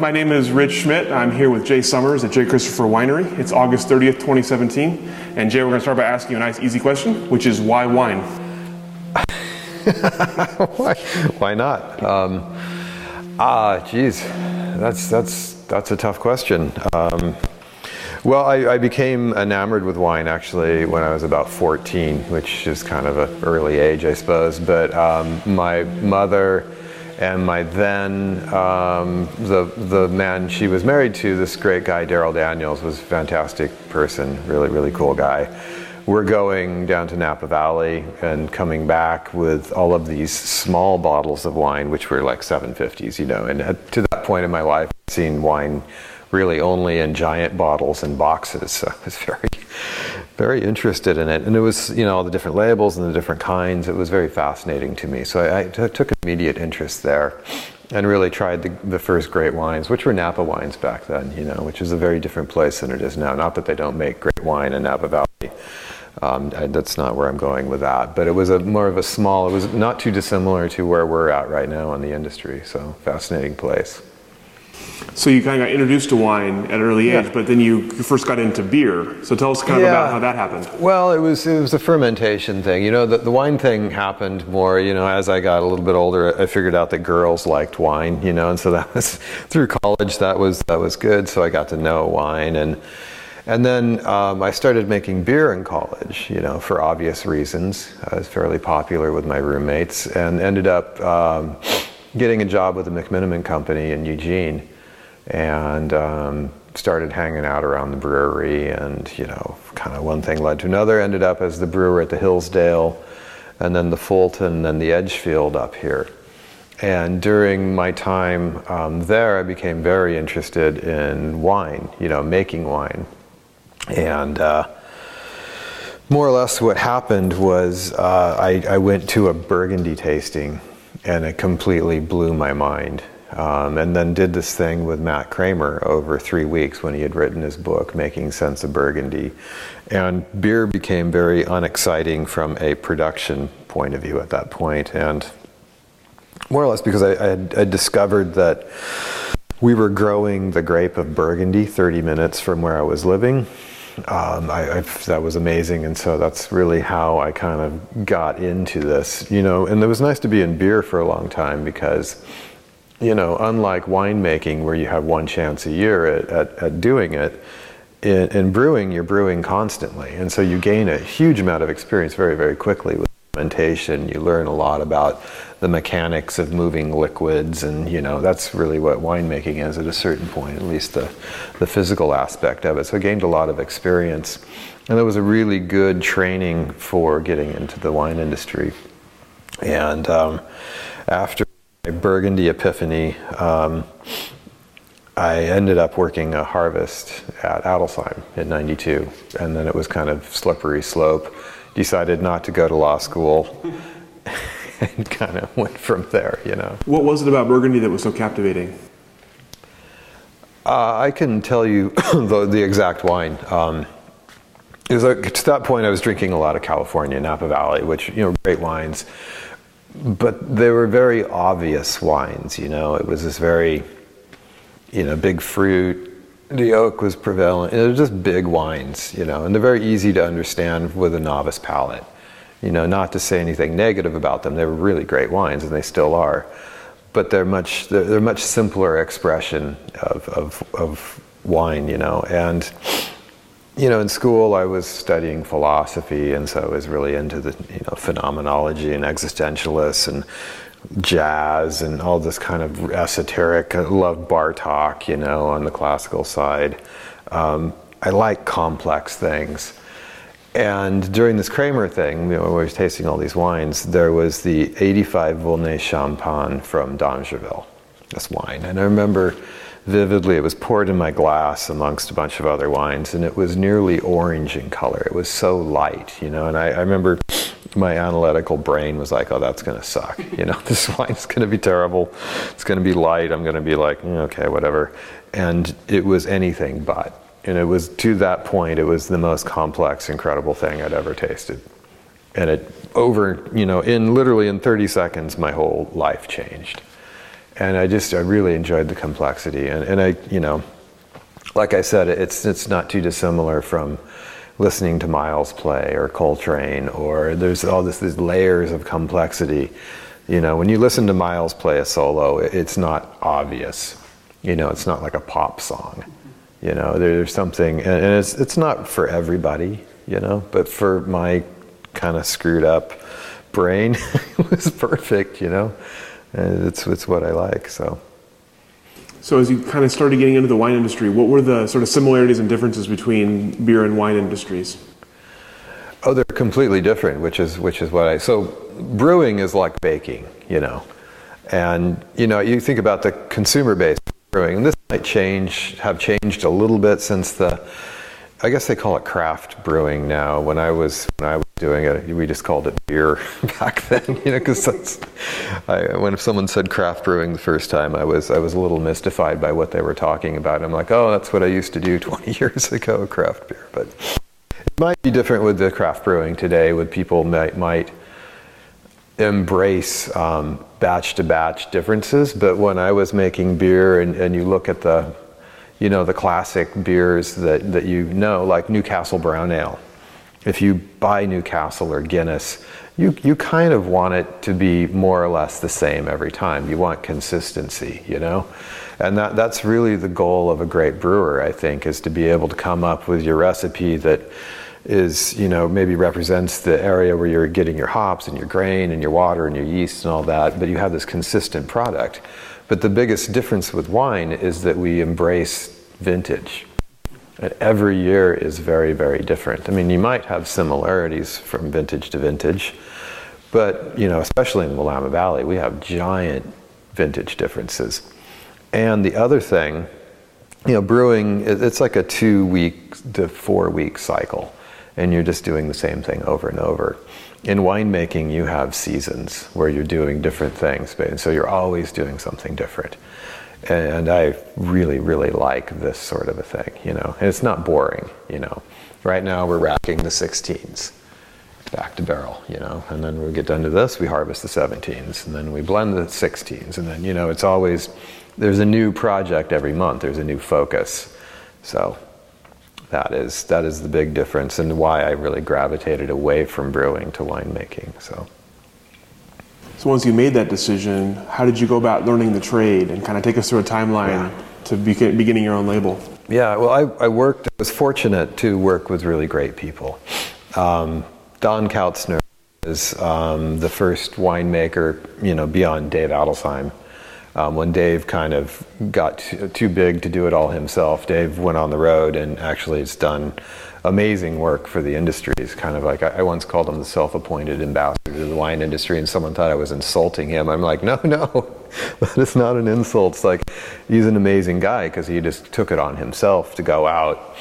My name is Rich Schmidt. I'm here with Jay Somers at J. Christopher Winery. It's August 30th, 2017. And Jay, we're going to start by asking you a nice, easy question, which is why wine? why, why not? Um, ah, geez, that's that's that's a tough question. Um, well, I, I, became enamored with wine actually when I was about 14, which is kind of an early age, I suppose. But um, my mother and my then um, the the man she was married to, this great guy Daryl Daniels, was a fantastic person, really really cool guy. We're going down to Napa Valley and coming back with all of these small bottles of wine, which were like 750s, you know. And to that point in my life, I'd seen wine really only in giant bottles and boxes. So I was very, very interested in it. And it was, you know, all the different labels and the different kinds. It was very fascinating to me. So I, I t- took immediate interest there and really tried the, the, first great wines, which were Napa wines back then, you know, which is a very different place than it is now. Not that they don't make great wine in Napa Valley. Um, that's not where I'm going with that, but it was a more of a small. It was not too dissimilar to where we're at right now in the industry. So fascinating place. So you kind of got introduced to wine at an early age, yeah. but then you first got into beer. So tell us kind of about how that happened. Well, it was it was a fermentation thing. You know, the, the wine thing happened more. You know, as I got a little bit older, I figured out that girls liked wine. You know, and so that was through college. That was that was good. So I got to know wine and. And then um, I started making beer in college, you know, for obvious reasons. I was fairly popular with my roommates and ended up um, getting a job with the McMenamin Company in Eugene and um, started hanging out around the brewery. And you know kind of one thing led to another ended up as the brewer at the hillsdale and then the fulton and the edgefield up here. And during my time um, there i became very interested in wine you know making wine. And uh, more or less what happened was uh, I, I went to a burgundy tasting and it completely blew my mind um, and then did this thing with Matt Kramer over three weeks when he had written his book, Making Sense of Burgundy. And beer became very unexciting from a production point of view at that point, and more or less because I, I had I discovered that we were growing the grape of Burgundy 30 minutes from where I was living. Um, I, I, that was amazing, and so that's really how I kind of got into this, you know. And it was nice to be in beer for a long time because you know, unlike winemaking where you have one chance a year at, at, at doing it, in, in, brewing, you're brewing constantly. And so you gain a huge amount of experience very, very quickly with fermentation. You learn a lot about the mechanics of moving liquids. And, you know, that's really what winemaking is at a certain point, at least the, the physical aspect of it. So I gained a lot of experience. And it was a really good training for getting into the wine industry. And um, after Burgundy Epiphany, um, I ended up working a harvest at Adelsheim in 92. And then it was kind of slippery slope. Decided not to go to law school and kind of went from there, you know. What was it about Burgundy that was so captivating? Uh, I can tell you the, the exact wine. Um, it was like, to that point, I was drinking a lot of California, Napa Valley, which, you know, great wines but they were very obvious wines. You know, it was this very, you know, big fruit. The oak was prevalent. They're just big wines, you know, and they're very easy to understand with a novice palate. You know, not to say anything negative about them. They were really great wines, and they still are. But they're much they're, they're much simpler expression of, of of wine, you know, and you know, in school I was studying philosophy, and so I was really into the you know phenomenology and existentialists and jazz and all this kind of esoteric. I loved Bartok, you know, on the classical side. Um, I like complex things. And during this Kramer thing, you know, I was tasting all these wines, there was the 85 Volnay Champans from d'Angeville, this wine. And I remember vividly. It was poured in my glass amongst a bunch of other wines, and it was nearly orange in color. It was so light, you know. And I, I remember my analytical brain was like, "Oh, that's going to suck. You know, this wine's going to be terrible. It's going to be light. I'm going to be like, mm, okay, whatever." And it was anything but. And it was to that point, it was the most complex, incredible thing I'd ever tasted. And it over, you know, in literally in 30 seconds, my whole life changed and I just I really enjoyed the complexity. And, and I you know like I said it's it's not too dissimilar from listening to Miles play or Coltrane or there's all this these layers of complexity. You know when you listen to Miles play a solo it's not obvious. You know it's not like a pop song. You know there's something and, and it's it's not for everybody you know but for my kind of screwed up brain it was perfect you know and it's it's what I like. So. So as you kind of started getting into the wine industry, what were the sort of similarities and differences between beer and wine industries? Oh, they're completely different, which is which is what I. So brewing is like baking, you know, and you know you think about the consumer base brewing, and this might change, have changed a little bit since the I guess they call it craft brewing now. When I was when I was doing it, we just called it beer back then. You know, because that's when someone said craft brewing the first time, I was I was a little mystified by what they were talking about. I'm like, oh, that's what I used to do 20 years ago, craft beer. But it might be different with the craft brewing today. With people might might embrace um, batch to batch differences. But when I was making beer, and, and you look at the you know, the classic beers that, that you know, like Newcastle Brown Ale. If you buy Newcastle or Guinness, you, you kind of want it to be more or less the same every time. You want consistency, you know? And that, that's really the goal of a great brewer, I think, is to be able to come up with your recipe that is, you know, maybe represents the area where you're getting your hops and your grain and your water and your yeast and all that, but you have this consistent product. But the biggest difference with wine is that we embrace vintage. And every year is very, very different. I mean, you might have similarities from vintage to vintage, but you know, especially in the Willamette Valley, we have giant vintage differences. And the other thing, you know, brewing, it's like a two week to four week cycle, and you're just doing the same thing over and over in winemaking, you have seasons where you're doing different things, so you're always doing something different. And I really, really like this sort of a thing, you know. And it's not boring, you know. Right now, we're racking the 16s back to barrel, you know. And then we get done to this, we harvest the 17s, and then we blend the 16s, and then, you know, it's always there's a new project every month. There's a new focus. So that is that is the big difference and why I really gravitated away from brewing to winemaking. So. So once you made that decision, how did you go about learning the trade and kind of take us through a timeline yeah. to begin, beginning your own label? Yeah, well, I, I, worked. I was fortunate to work with really great people. Um, Don Kautzner is um, the first winemaker, you know, beyond Dave Adelsheim um, when Dave kind of got too, too big to do it all himself, Dave went on the road and actually has done amazing work for the industry. He's kind of like, I once called him the self appointed ambassador to the wine industry, and someone thought I was insulting him. I'm like, no, no, that is not an insult. It's like, he's an amazing guy because he just took it on himself to go out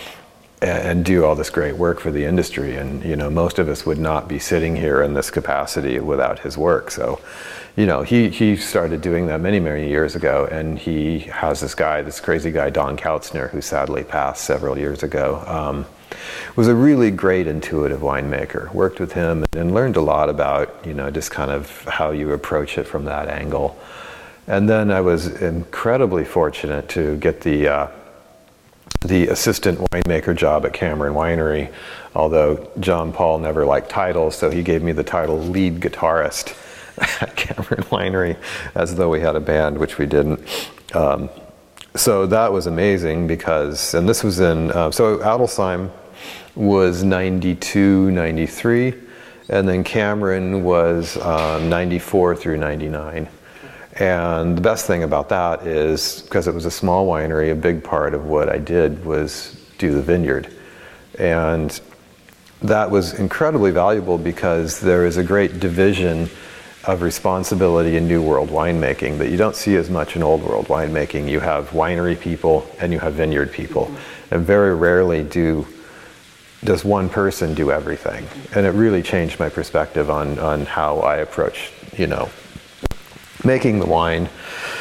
and do all this great work for the industry. And, you know, most of us would not be sitting here in this capacity without his work. So, you know, he, he started doing that many, many years ago, and he has this guy, this crazy guy, Don Kautzner, who sadly passed several years ago. Um, was a really great intuitive winemaker. Worked with him and learned a lot about, you know, just kind of how you approach it from that angle. And then I was incredibly fortunate to get the uh, the assistant winemaker job at Cameron Winery. Although John Paul never liked titles, so he gave me the title lead guitarist at Cameron Winery as though we had a band, which we didn't. Um, so that was amazing because, and this was in, uh, so Adelsheim was 92, 93, and then Cameron was um, 94 through 99. And the best thing about that is because it was a small winery, a big part of what I did was do the vineyard. And that was incredibly valuable because there is a great division of responsibility in New World winemaking that you don't see as much in Old World winemaking. You have winery people and you have vineyard people, and very rarely do does one person do everything. And it really changed my perspective on on how I approach, you know, making the wine.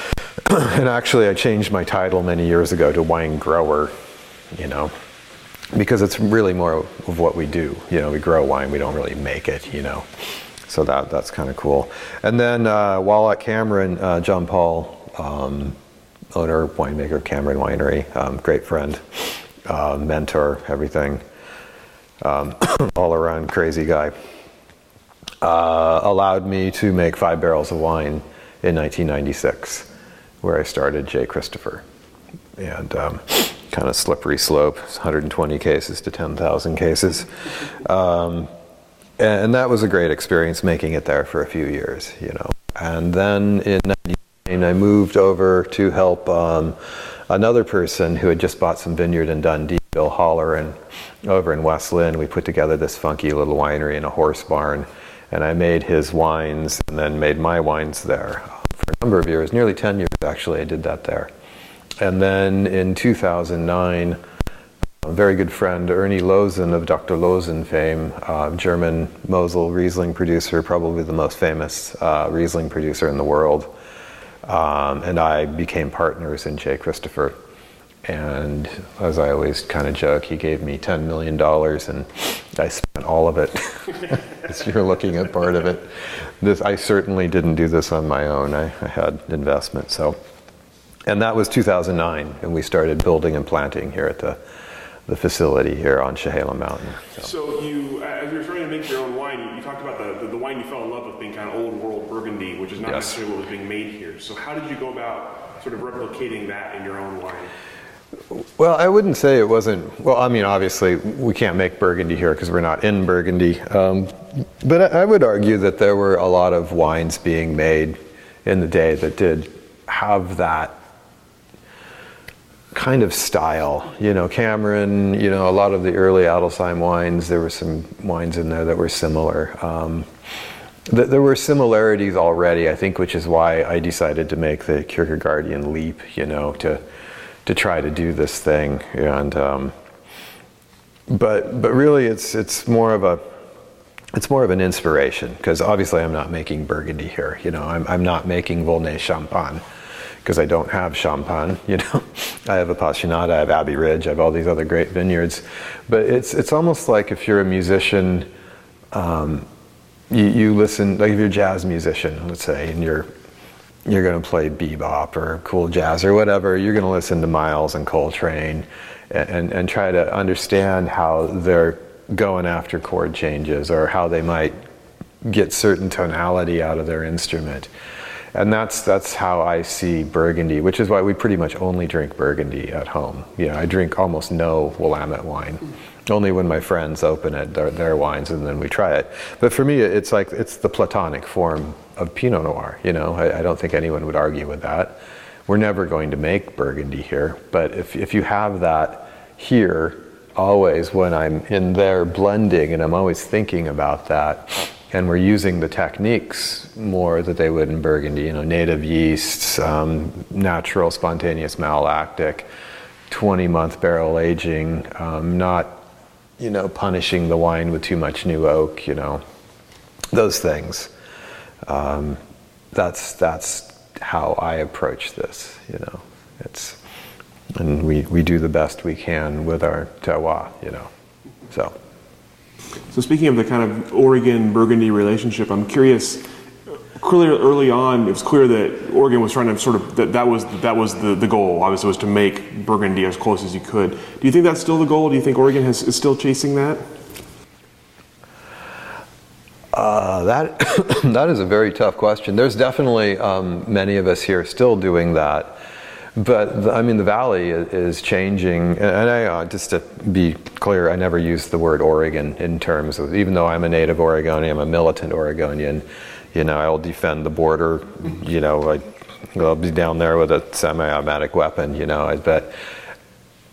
and actually, I changed my title many years ago to wine grower, you know, because it's really more of what we do. You know, we grow wine, we don't really make it, you know. So that that's kind of cool. And then uh, while at Cameron, uh, John Paul, um, owner, winemaker, Cameron Winery, um, great friend, uh, mentor, everything, um, all around crazy guy, uh, allowed me to make five barrels of wine in 1996, where I started J. Christopher. And um, kind of slippery slope, 120 cases to 10,000 cases. Um, and that was a great experience making it there for a few years, you know. And then in 99, I moved over to help um, another person who had just bought some vineyard in Dundee, Bill Holler, and over in West Linn, we put together this funky little winery in a horse barn. And I made his wines and then made my wines there for a number of years, nearly 10 years actually, I did that there. And then in 2009, a very good friend, Ernie Loosen of Dr. Loosen fame, uh, German Mosel Riesling producer, probably the most famous uh, Riesling producer in the world. Um, and I became partners in J. Christopher. And as I always kind of joke, he gave me $10 million and I spent all of it. you're looking at part of it. This, I certainly didn't do this on my own. I, I had investment. So, and that was 2009, and we started building and planting here at the the facility here on Chehalem Mountain. So. so, you, uh, as you were starting to make your own wine, you, you talked about the, the, the, wine you fell in love with being kind of old world Burgundy, which is not yes. necessarily what was being made here. So how did you go about sort of replicating that in your own wine? Well, I wouldn't say it wasn't. Well, I mean, obviously, we can't make Burgundy here because we're not in Burgundy. Um, but I would argue that there were a lot of wines being made in the day that did have that kind of style. You know, Cameron, you know, a lot of the early Adelsheim wines, there were some wines in there that were similar. Um, th- there were similarities already, I think, which is why I decided to make the Kierkegaardian leap, you know, to, to try to do this thing. And, um, but, but really it's, it's more of a, it's more of an inspiration because obviously I'm not making Burgundy here. You know, I'm, I'm not making Volnay Champans because I don't have Champans. You know, I have Appassionata, I have Abbey Ridge, I have all these other great vineyards. But it's it's almost like if you're a musician, um, you, you listen like if you're a jazz musician, let's say, and you're you're going to play bebop or cool jazz or whatever. You're going to listen to Miles and Coltrane and, and, and try to understand how they're going after chord changes or how they might get certain tonality out of their instrument and that's that's how I see Burgundy, which is why we pretty much only drink Burgundy at home. You know, I drink almost no Willamette wine, only when my friends open it their, their wines and then we try it. But for me, it's like it's the platonic form of Pinot Noir. You know, I, I don't think anyone would argue with that. We're never going to make Burgundy here, but if if you have that here always when I'm in there blending and I'm always thinking about that and we're using the techniques more that they would in Burgundy, you know, native yeasts, um, natural spontaneous malolactic, 20 month barrel aging, um, not, you know, punishing the wine with too much new oak, you know, those things. Um, that's, that's how I approach this, you know, it's, and we, we do the best we can with our terroir, you know, so. So speaking of the kind of Oregon Burgundy relationship, I'm curious. Clearly, early on, it was clear that Oregon was trying to sort of that that was that was the, the goal. Obviously, was to make Burgundy as close as you could. Do you think that's still the goal? Do you think Oregon has, is still chasing that? Uh, that that is a very tough question. There's definitely um, many of us here still doing that. But the, I mean, the valley is changing, and I, uh, just to be clear, I never use the word Oregon in terms of, even though I'm a native Oregonian, I'm a militant Oregonian. You know, I'll defend the border. You know, I, will be down there with a semi-automatic weapon. You know, but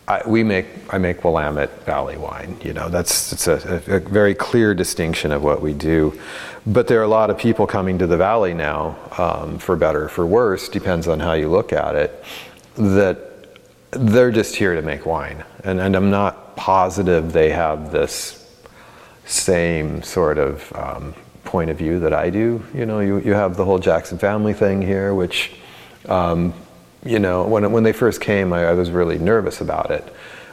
I, we make I make Willamette Valley wine. You know, that's it's a, a, very clear distinction of what we do. But there are a lot of people coming to the valley now, um, for better or for worse, depends on how you look at it. That they're just here to make wine, and and I'm not positive they have this same sort of um, point of view that I do. You know, you you have the whole Jackson family thing here, which um, you know, when, when they first came, I, I, was really nervous about it.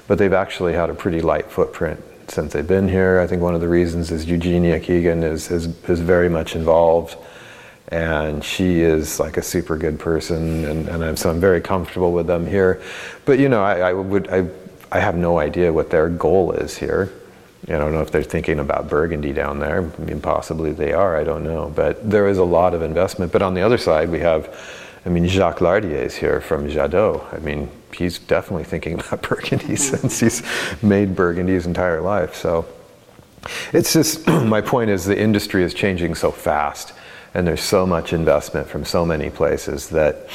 But they've actually had a pretty light footprint since they've been here. I think one of the reasons is Eugenia Keegan is, is, is very much involved. And she is like a super good person, and, and I'm, so I'm very comfortable with them here. But you know, I, I would I, I have no idea what their goal is here. I don't know if they're thinking about Burgundy down there. I mean, possibly they are. I don't know. But there is a lot of investment. But on the other side, we have I mean, Jacques Lardière is here from Jadot. I mean, he's definitely thinking about Burgundy mm-hmm. since he's made Burgundy his entire life. So it's just, my point is the industry is changing so fast and there's so much investment from so many places that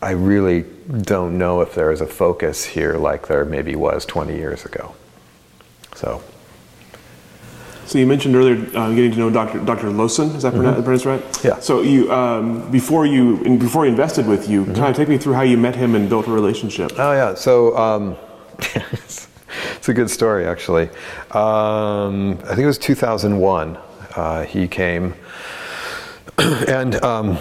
I really don't know if there is a focus here like there maybe was 20 years ago. So. So you mentioned earlier uh, getting to know Dr. Dr. Lawson. Is that mm-hmm. pronounced right? Yeah. So you um, before you before he invested with you, mm-hmm. kind of take me through how you met him and built a relationship. Oh yeah. So um, it's a good story actually. Um, I think it was 2001. Uh, he came and. Um,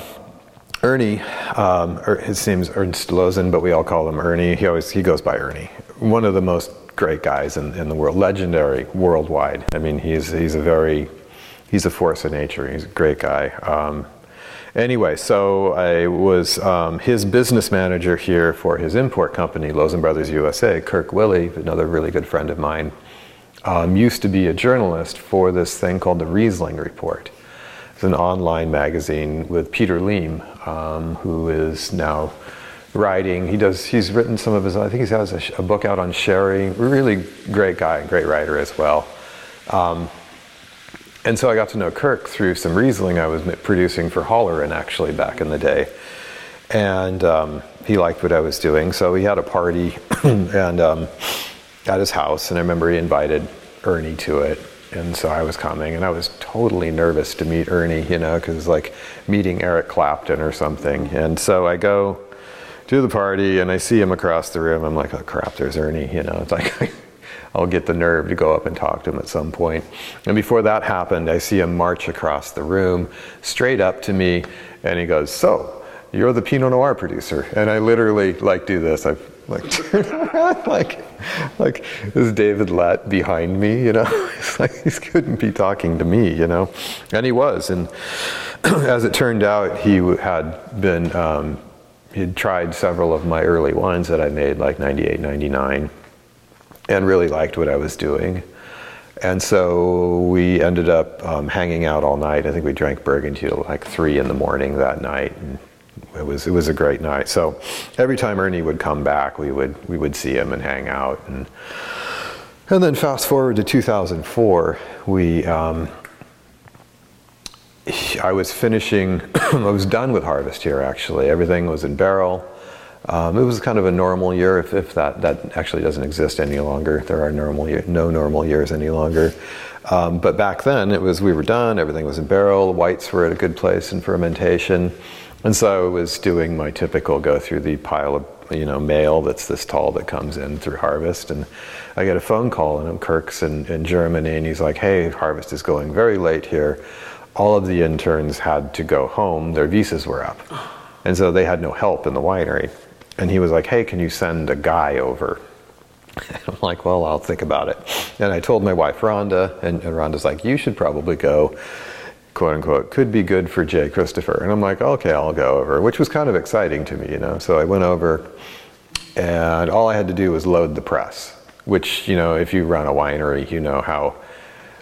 Ernie, um, er, his name's Ernst Loosen, but we all call him Ernie. He always he goes by Ernie. One of the most great guys in, in the world, legendary worldwide. I mean, he's he's a very he's a force of nature. He's a great guy. Um, anyway, so I was um, his business manager here for his import company, Loosen Brothers USA. Kirk Wille, another really good friend of mine, um, used to be a journalist for this thing called the Riesling Report. It's an online magazine with Peter Liem, um, who is now writing. He does. He's written some of his. I think he has a, a book out on sherry. Really great guy, and great writer as well. Um, and so I got to know Kirk through some Riesling I was producing for Holloran actually back in the day, and um, he liked what I was doing. So we had a party and um, at his house, and I remember he invited Ernie to it. And so I was coming, and I was totally nervous to meet Ernie, you know, because like meeting Eric Clapton or something. And so I go to the party and I see him across the room. I'm like, oh crap, there's Ernie. You know, it's like I'll get the nerve to go up and talk to him at some point. And before that happened, I see him march across the room, straight up to me, and he goes, "So, you're the Pinot Noir producer?" And I literally like do this. I like like like is David Lett behind me? You know, it's like he couldn't be talking to me. You know, and he was. And as it turned out, he had been. Um, he'd tried several of my early wines that I made, like 98, 99, and really liked what I was doing. And so we ended up um, hanging out all night. I think we drank Burgundy till like three in the morning that night. And it was it was a great night. So every time Ernie would come back, we would we would see him and hang out. And and then fast forward to 2004, we um, I was finishing, I was done with harvest here actually. Everything was in barrel. Um, it was kind of a normal year, if, if, that, that actually doesn't exist any longer. There are normal year, no normal years any longer. Um, but back then, it was we were done. Everything was in barrel. Whites were at a good place in fermentation, and so I was doing my typical go through the pile of you know mail that's this tall that comes in through harvest, and I get a phone call, and Kirk's in, in Germany, and he's like, "Hey, harvest is going very late here." All of the interns had to go home. Their visas were up. And so they had no help in the winery. And he was like, hey, can you send a guy over? I'm like, well, I'll think about it. And I told my wife, Rhonda, and, and Rhonda's like, you should probably go, quote unquote, could be good for J. Christopher. And I'm like, okay, I'll go over, which was kind of exciting to me, you know. So I went over, and all I had to do was load the press, which, you know, if you run a winery, you know how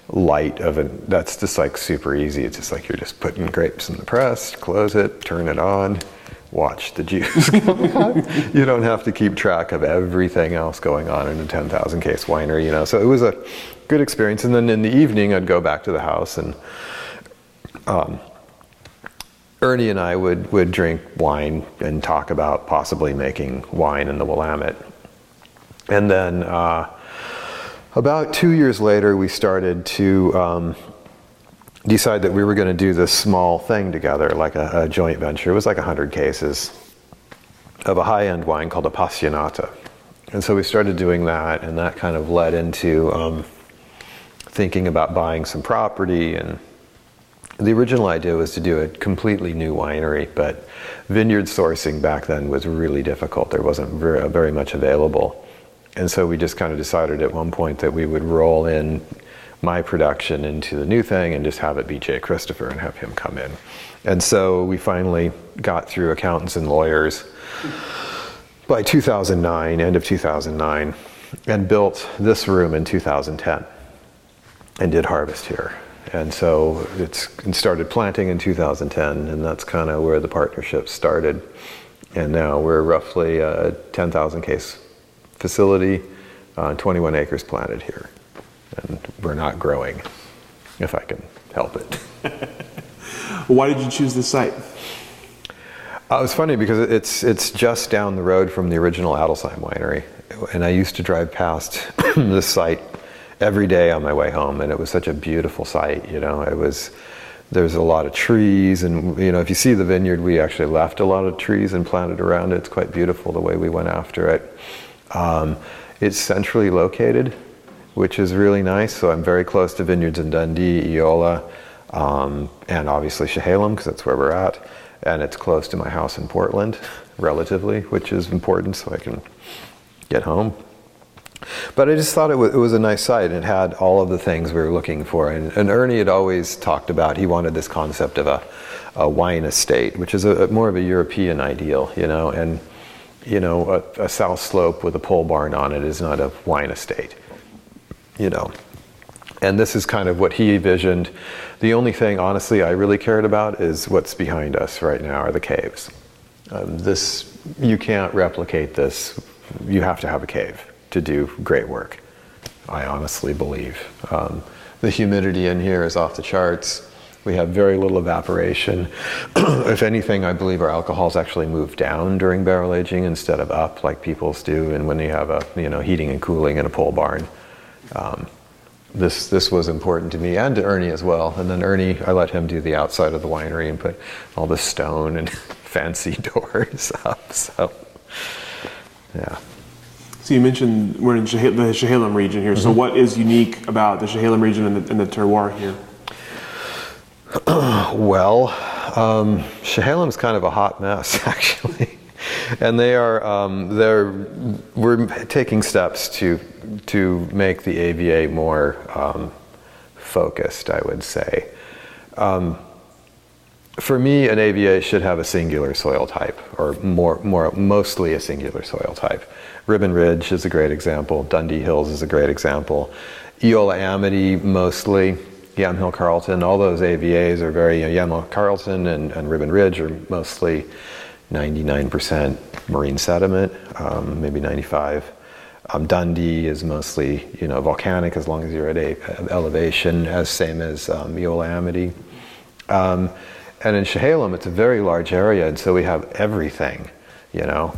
light of it. That's just like super easy. It's just like you're just putting grapes in the press, close it, turn it on, watch the juice You don't have to keep track of everything else going on in a 10,000 case winery, you know. So it was a good experience. And then in the evening, I'd go back to the house and um, Ernie and I would, would drink wine and talk about possibly making wine in the Willamette. And then uh, about two years later, we started to um, decide that we were going to do this small thing together, like a, a joint venture. It was like 100 cases of a high end wine called Appassionata. And so we started doing that, and that kind of led into um, thinking about buying some property. And the original idea was to do a completely new winery, but vineyard sourcing back then was really difficult. There wasn't very, very much available. And so we just kind of decided at one point that we would roll in my production into the new thing and just have it be J. Christopher and have him come in. And so we finally got through accountants and lawyers by 2009, end of 2009, and built this room in 2010 and did harvest here. And so it's it started planting in 2010, and that's kind of where the partnership started. And now we're roughly a 10,000 case facility, uh, 21 acres planted here. And we're not growing, if I can help it. Why did you choose this site? Uh, it's funny because it's it's just down the road from the original Adelsheim winery, and I used to drive past this site every day on my way home, and it was such a beautiful site. You know, it was there's a lot of trees, and you know, if you see the vineyard, we actually left a lot of trees and planted around it. It's quite beautiful the way we went after it. Um, it's centrally located, which is really nice. So I'm very close to vineyards in Dundee, Eola, um, and obviously Chehalem because that's where we're at and it's close to my house in Portland, relatively, which is important so I can get home. But I just thought it was, it was a nice site. It had all of the things we were looking for. And, and Ernie had always talked about, he wanted this concept of a, a wine estate, which is a, a, more of a European ideal, you know. And, you know, a, a south slope with a pole barn on it is not a wine estate, you know. And this is kind of what he envisioned. The only thing, honestly, I really cared about is what's behind us right now are the caves. Um, this, you can't replicate this. You have to have a cave to do great work. I honestly believe. Um, the humidity in here is off the charts. We have very little evaporation. if anything, I believe our alcohols actually move down during barrel aging instead of up like people's do. And when you have a you know heating and cooling in a pole barn, um, this this was important to me and to Ernie as well. And then Ernie, I let him do the outside of the winery and put all the stone and fancy doors up. So, yeah. So you mentioned we're in the Chehalem region here. Mm-hmm. So what is unique about the Chehalem region and the, and the terroir here? well, um, is kind of a hot mess, actually and they are um, they're we're taking steps to to make the AVA more um, focused. I would say. Um, for me, an AVA should have a singular soil type, or more, more, mostly a singular soil type. Ribbon Ridge is a great example. Dundee Hills is a great example. Eola Amity, mostly. Yamhill Carlton, all those AVAs are very, you know, Yamhill Carlton and, and Ribbon Ridge are mostly 99% marine sediment, um, maybe 95. Um, Dundee is mostly, you know, volcanic as long as you're at a, elevation, as same as um, Eola Amity. Um, and in Chehalem, it's a very large area, and so we have everything, you know.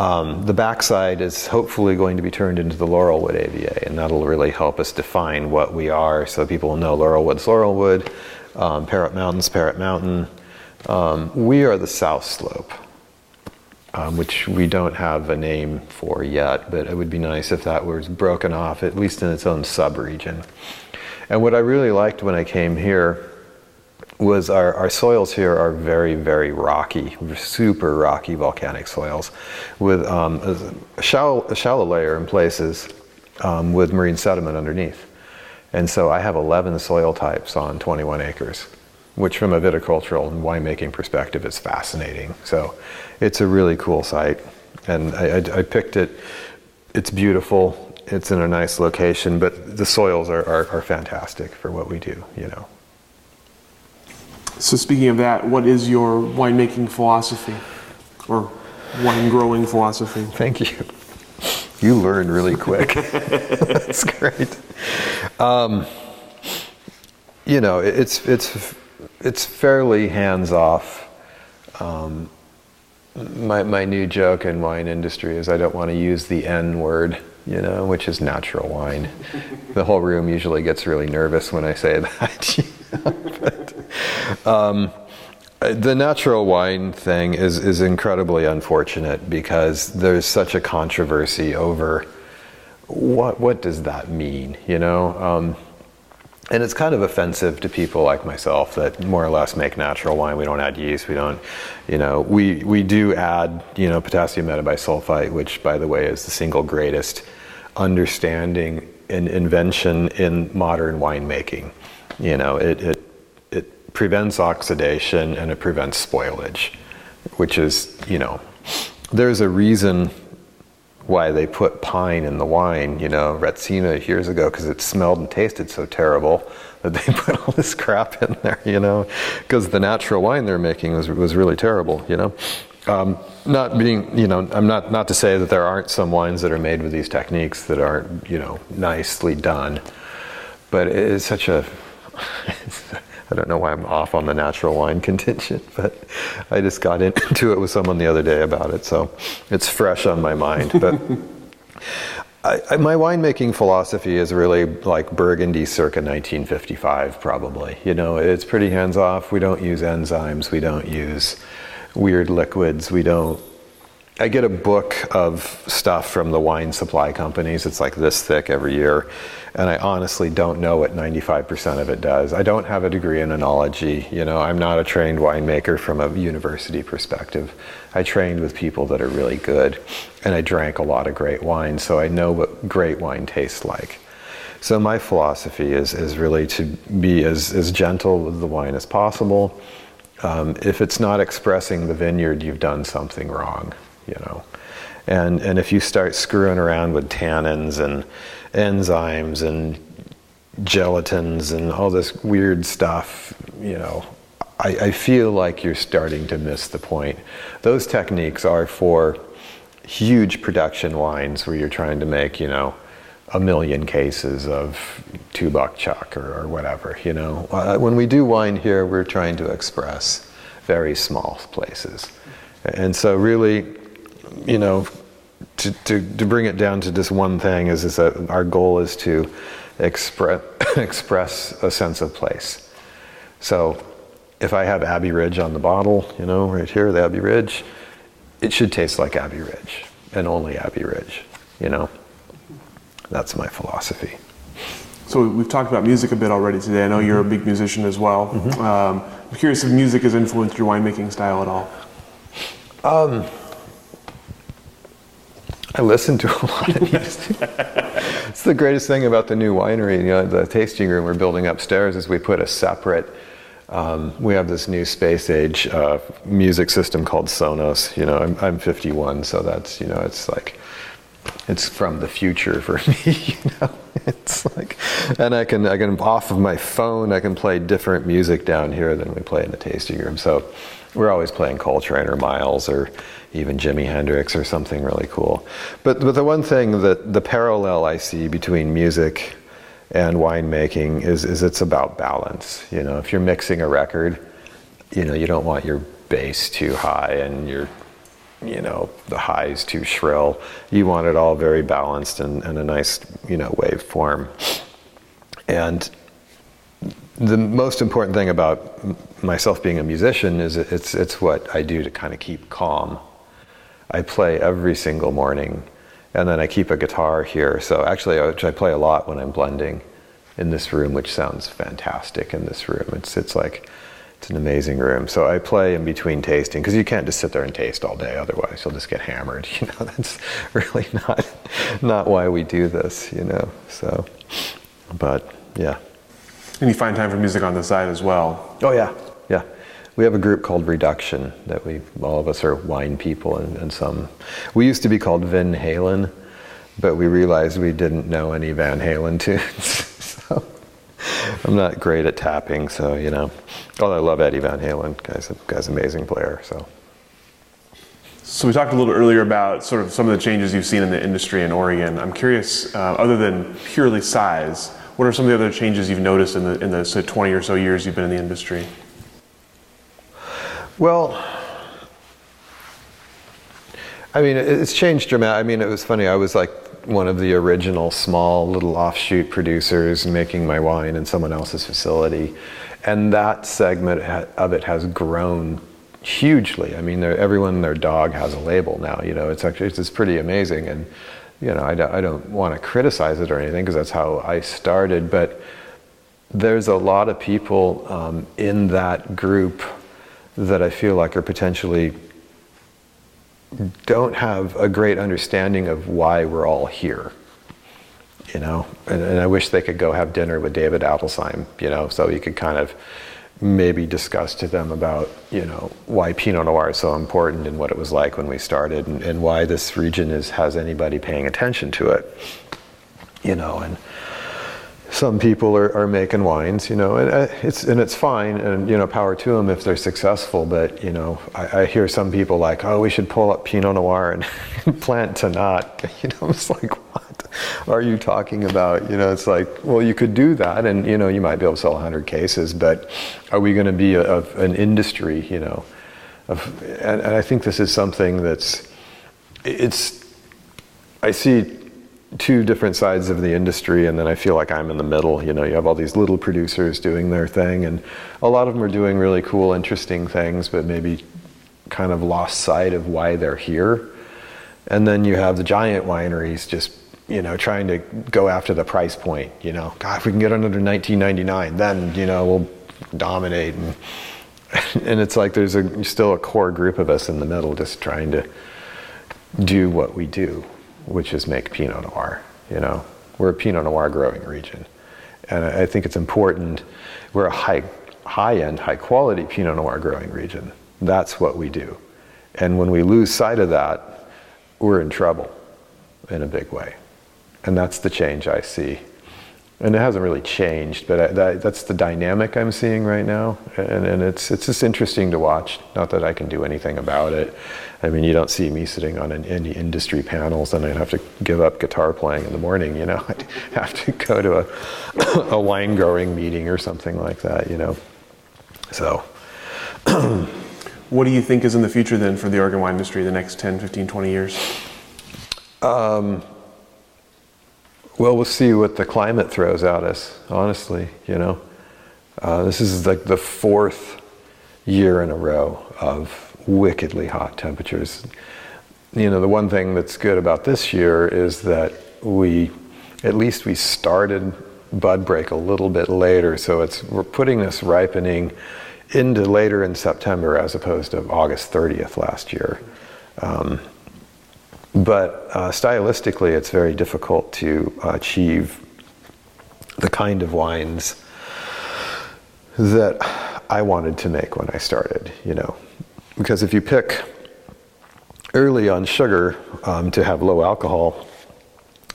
Um, the backside is hopefully going to be turned into the Laurelwood AVA, and that'll really help us define what we are so people know Laurelwood's Laurelwood, um, Parrett Mountain's Parrett Mountain, um, we are the South Slope, um, which we don't have a name for yet, but it would be nice if that was broken off, at least in its own subregion. And what I really liked when I came here was our, our soils here are very, very rocky, super rocky volcanic soils with um, a, shallow, a, shallow, layer in places um, with marine sediment underneath. And so I have 11 soil types on 21 acres which from a viticultural and winemaking perspective is fascinating. So it's a really cool site. And I, I, I picked it, it's beautiful, it's in a nice location, but the soils are, are, are fantastic for what we do, you know. So speaking of that, what is your winemaking philosophy or wine growing philosophy? Thank you. You learn really quick. That's great. Um, you know, it's it's it's fairly hands off. Um, my, my new joke in wine industry is I don't want to use the N word, you know, which is natural wine. the whole room usually gets really nervous when I say that. You know? but, um, the natural wine thing is, is incredibly unfortunate because there's such a controversy over what what does that mean, you know? Um, and it's kind of offensive to people like myself that more or less make natural wine. We don't add yeast. We don't, you know, we we do add, you know, potassium metabisulfite, which, by the way, is the single greatest understanding and invention in modern winemaking. You know, it it prevents oxidation and it prevents spoilage, which is, you know, there's a reason why they put pine in the wine, you know, Retsina years ago, because it smelled and tasted so terrible that they put all this crap in there, you know, because the natural wine they're making was, was really terrible, you know. Um, not being, you know, I'm not, not to say that there aren't some wines that are made with these techniques that aren't, you know, nicely done, but it is such a, I don't know why I'm off on the natural wine contingent, but I just got into it with someone the other day about it, so it's fresh on my mind. But I, I, my winemaking philosophy is really like Burgundy circa 1955, probably. You know, it's pretty hands off. We don't use enzymes. We don't use weird liquids. We don't. I get a book of stuff from the wine supply companies. It's like this thick every year and I honestly don't know what 95% of it does. I don't have a degree in enology. You know, I'm not a trained winemaker from a university perspective. I trained with people that are really good, and I drank a lot of great wine, so I know what great wine tastes like. So my philosophy is is really to be as as gentle with the wine as possible. Um, if it's not expressing the vineyard, you've done something wrong. You know, and and if you start screwing around with tannins and enzymes and gelatins and all this weird stuff, you know, I, I, feel like you're starting to miss the point. Those techniques are for huge production wines where you're trying to make, you know, a million cases of two buck chuck or, or whatever, you know. Uh, when we do wine here, we're trying to express very small places. And so, really, you know, to, to, to bring it down to just one thing is, is that our goal is to express, express a sense of place. So if I have Abbey Ridge on the bottle, you know, right here, the Abbey Ridge, it should taste like Abbey Ridge and only Abbey Ridge, you know. That's my philosophy. So we've talked about music a bit already today. I know you're a big musician as well. Mm-hmm. Um, I'm curious if music has influenced your winemaking style at all. Um, I listen to a lot of music. it's the greatest thing about the new winery, you know, the tasting room we're building upstairs is we put a separate um, we have this new space age uh, music system called Sonos. You know, I'm, I'm 51, so that's you know, it's like it's from the future for me. You know, it's like, and I can I can off of my phone I can play different music down here than we play in the tasting room. So we're always playing Coltrane or Miles or even Jimi Hendrix or something really cool. But, but the one thing that the parallel I see between music and winemaking is, is it's about balance. You know, if you're mixing a record, you know, you don't want your bass too high and your, you know, the highs too shrill. You want it all very balanced and, and a nice, you know, waveform. And the most important thing about myself being a musician is it's, it's what I do to kind of keep calm I play every single morning. And then I keep a guitar here. So actually, I, I play a lot when I'm blending in this room, which sounds fantastic in this room. It's, it's like, it's an amazing room. So I play in between tasting because you can't just sit there and taste all day. Otherwise, you'll just get hammered. You know, that's really not, not why we do this, you know. So, but yeah. And you find time for music on the side as well. Oh, yeah. We have a group called Reduction that we all of us are wine people and, and some. We used to be called Vin Halen, but we realized we didn't know any Van Halen tunes. so I'm not great at tapping, so you know. Although I love Eddie Van Halen, guy's guy's amazing player. So. So we talked a little earlier about sort of some of the changes you've seen in the industry in Oregon. I'm curious, uh, other than purely size, what are some of the other changes you've noticed in the in the so 20 or so years you've been in the industry? Well, I mean, it's changed dramatically. I mean, it was funny. I was like, one of the original small little offshoot producers making my wine in someone else's facility. And that segment of it has grown hugely. I mean, everyone their dog has a label now. You know, it's actually it's pretty amazing. And you know, I don't, I don't want to criticize it or anything because that's how I started. But there's a lot of people um, in that group that I feel like are potentially don't have a great understanding of why we're all here. You know, and, and I wish they could go have dinner with David Adelsheim, you know, so you could kind of maybe discuss to them about, you know, why Pinot Noir is so important and what it was like when we started and, and why this region is has anybody paying attention to it. You know, and some people are, are making wines, you know, and uh, it's and it's fine, and you know, power to them if they're successful. But you know, I, I hear some people like, oh, we should pull up Pinot Noir and plant Tannat. You know, it's like, what are you talking about? You know, it's like, well, you could do that, and you know, you might be able to sell 100 cases, but are we going to be a, an industry? You know, of, and, and I think this is something that's, it's, I see two different sides of the industry and then I feel like I'm in the middle. You know, you have all these little producers doing their thing and a lot of them are doing really cool, interesting things, but maybe kind of lost sight of why they're here. And then you have the giant wineries just, you know, trying to go after the price point, you know. God, if we can get under 1999, then, you know, we'll dominate and and it's like there's a still a core group of us in the middle just trying to do what we do which is make Pinot Noir. You know, we're a Pinot Noir growing region, and I think it's important. We're a high, high-end, high-quality Pinot Noir growing region. That's what we do, and when we lose sight of that, we're in trouble, in a big way, and that's the change I see. And it hasn't really changed, but I, that, that's the dynamic I'm seeing right now, and, and it's it's just interesting to watch. Not that I can do anything about it, I mean, you don't see me sitting on an, any industry panels and I'd have to give up guitar playing in the morning, you know. I'd have to go to a, a wine growing meeting or something like that, you know. So. what do you think is in the future then for the Oregon wine industry the next 10, 15, 20 years? Um, well, we'll see what the climate throws at us, honestly, you know. Uh, this is like the fourth year in a row of wickedly hot temperatures. You know, the one thing that's good about this year is that we, at least we started bud break a little bit later, so it's we're putting this ripening into later in September as opposed to August 30th last year. Um, but uh, stylistically, it's very difficult to achieve the kind of wines that I wanted to make when I started. You know, because if you pick early on sugar um, to have low alcohol,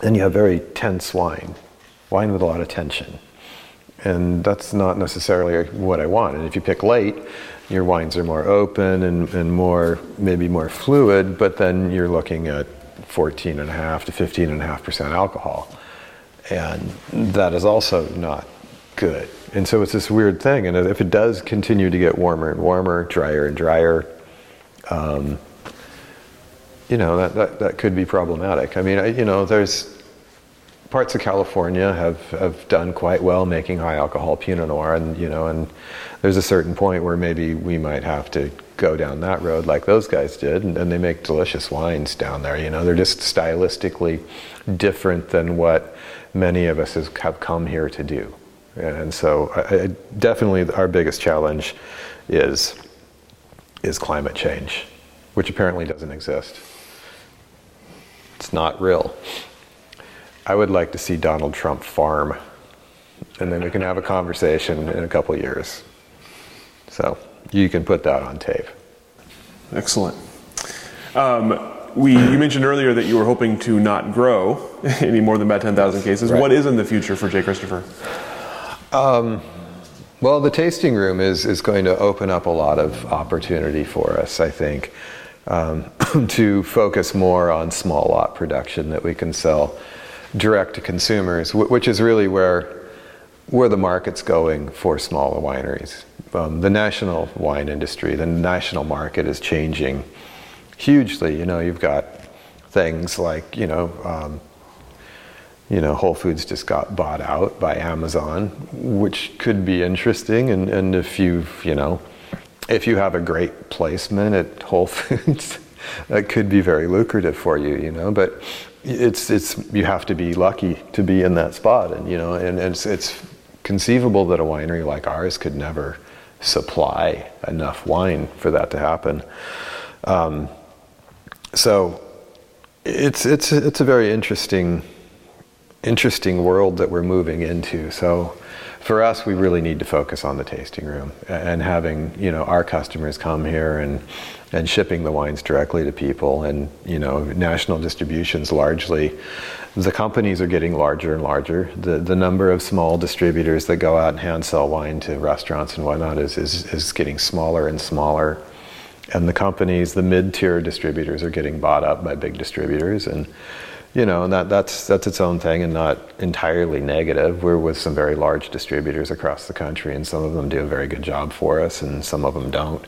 then you have very tense wine, wine with a lot of tension. And that's not necessarily what I want. And if you pick late, your wines are more open and, and more, maybe more fluid, but then you're looking at 14.5 to 15.5% alcohol. And that is also not good. And so it's this weird thing. And if it does continue to get warmer and warmer, drier and drier, um, you know, that, that, that could be problematic. I mean, I, you know, there's parts of California have, have done quite well making high alcohol Pinot Noir, and you know, and there's a certain point where maybe we might have to go down that road like those guys did, and, and they make delicious wines down there. You know, they're just stylistically different than what many of us have come here to do, and so I, I, definitely our biggest challenge is is climate change, which apparently doesn't exist. It's not real. I would like to see Donald Trump farm, and then we can have a conversation in a couple years. So you can put that on tape. Excellent. Um, we, you mentioned earlier that you were hoping to not grow any more than about 10,000 cases. Right. What is in the future for J. Christopher? Um, well, the tasting room is, is going to open up a lot of opportunity for us, I think, um, to focus more on small lot production that we can sell direct to consumers, which is really where, where the market's going for smaller wineries. Um, the national wine industry, the national market is changing hugely. You know, you've got things like, you know, um, you know, Whole Foods just got bought out by Amazon, which could be interesting. And, and if you've, you know, if you have a great placement at Whole Foods, that could be very lucrative for you, you know. But it's it's you have to be lucky to be in that spot, and you know, and, it's it's conceivable that a winery like ours could never supply enough wine for that to happen. Um, so it's it's it's a very interesting interesting world that we're moving into. So for us, we really need to focus on the tasting room and having you know our customers come here and and shipping the wines directly to people and you know national distributions largely the companies are getting larger and larger. The the number of small distributors that go out and hand sell wine to restaurants and whatnot is is, is getting smaller and smaller. And the companies the mid-tier distributors are getting bought up by big distributors. And you know, and that, that's that's its own thing and not entirely negative. We're with some very large distributors across the country, and some of them do a very good job for us, and some of them don't.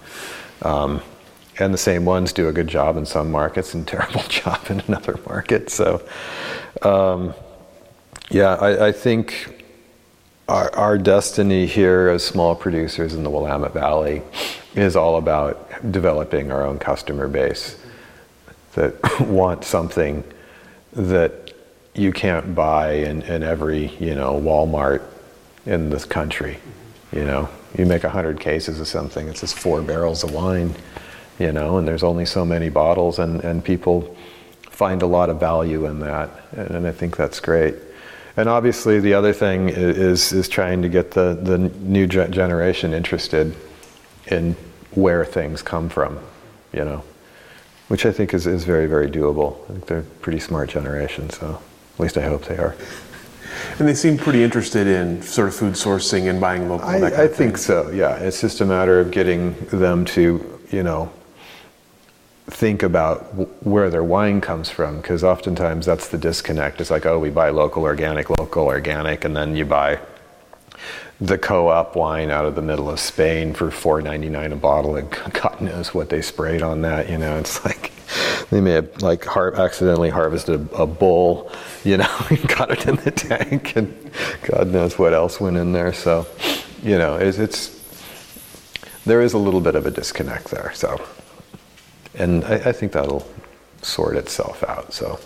Um, and the same ones do a good job in some markets and terrible job in another market. So, um, yeah, I, I think our, our, destiny here as small producers in the Willamette Valley is all about developing our own customer base that want something that you can't buy in, in every, you know, Walmart in this country. You know, you make a hundred cases of something, it's just four barrels of wine you know, and there's only so many bottles, and, and people find a lot of value in that, and, and I think that's great. And obviously, the other thing is is trying to get the the new generation interested in where things come from, you know, which I think is, is very very doable. I think they're a pretty smart generation, so at least I hope they are. And they seem pretty interested in sort of food sourcing and buying local. I, I think so. Yeah, it's just a matter of getting them to you know think about w- where their wine comes from because oftentimes that's the disconnect. It's like, oh, we buy local organic, local organic, and then you buy the co-op wine out of the middle of Spain for four ninety nine a bottle, and God knows what they sprayed on that. You know, it's like they may have like har- accidentally harvested a, a bull, you know, and got it in the tank, and God knows what else went in there. So, you know, it's, it's there is a little bit of a disconnect there. So and I, I think that'll sort itself out. So,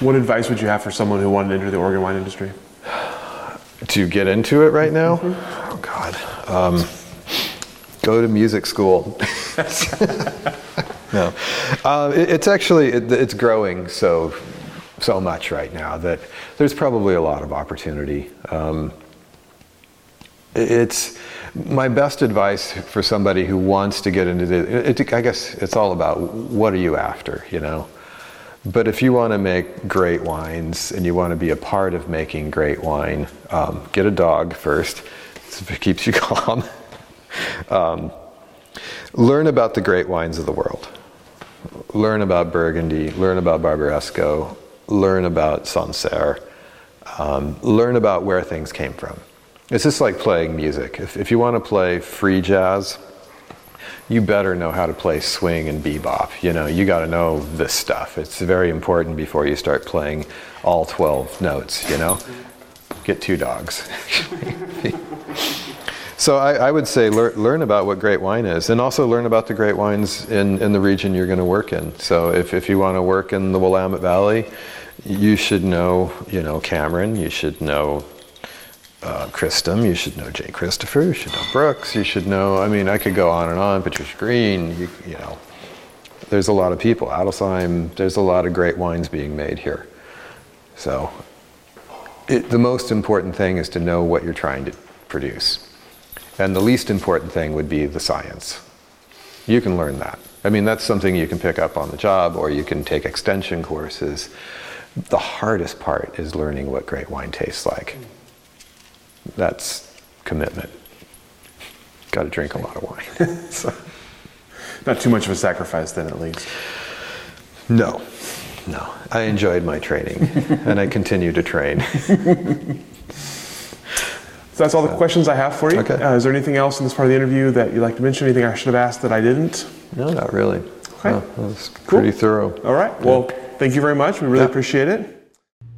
what advice would you have for someone who wanted to enter the Oregon wine industry? To get into it right now? Mm-hmm. Oh God, um, go to music school. no, uh, it, it's actually it, it's growing so so much right now that there's probably a lot of opportunity. Um, it's my best advice for somebody who wants to get into the, it, I guess it's all about what are you after, you know? But if you want to make great wines and you want to be a part of making great wine, um, get a dog first. It keeps you calm. um, learn about the great wines of the world. Learn about Burgundy. Learn about Barbaresco. Learn about Sancerre. Um, learn about where things came from. It's just like playing music. If, if you want to play free jazz, you better know how to play swing and bebop. You know, you got to know this stuff. It's very important before you start playing all 12 notes, you know? Get two dogs. so I, I, would say lear, learn about what great wine is and also learn about the great wines in, in the region you're going to work in. So if, if you want to work in the Willamette Valley, you should know, you know, Cameron, you should know uh, Cristom, you should know J. Christopher, you should know Brooks, you should know, I mean, I could go on and on, Patricia Green, you, you know, there's a lot of people. Adelsheim, there's a lot of great wines being made here. So it, the most important thing is to know what you're trying to produce. And the least important thing would be the science. You can learn that. I mean, that's something you can pick up on the job or you can take extension courses. The hardest part is learning what great wine tastes like that's commitment. Got to drink a lot of wine. so. Not too much of a sacrifice, then, at least. No, no. I enjoyed my training, and I continue to train. So that's all the questions I have for you. Okay. Uh, is there anything else in this part of the interview that you'd like to mention? Anything I should have asked that I didn't? No, not really. Okay. No, that was pretty thorough. All right. Well, thank you very much. We really yeah. appreciate it.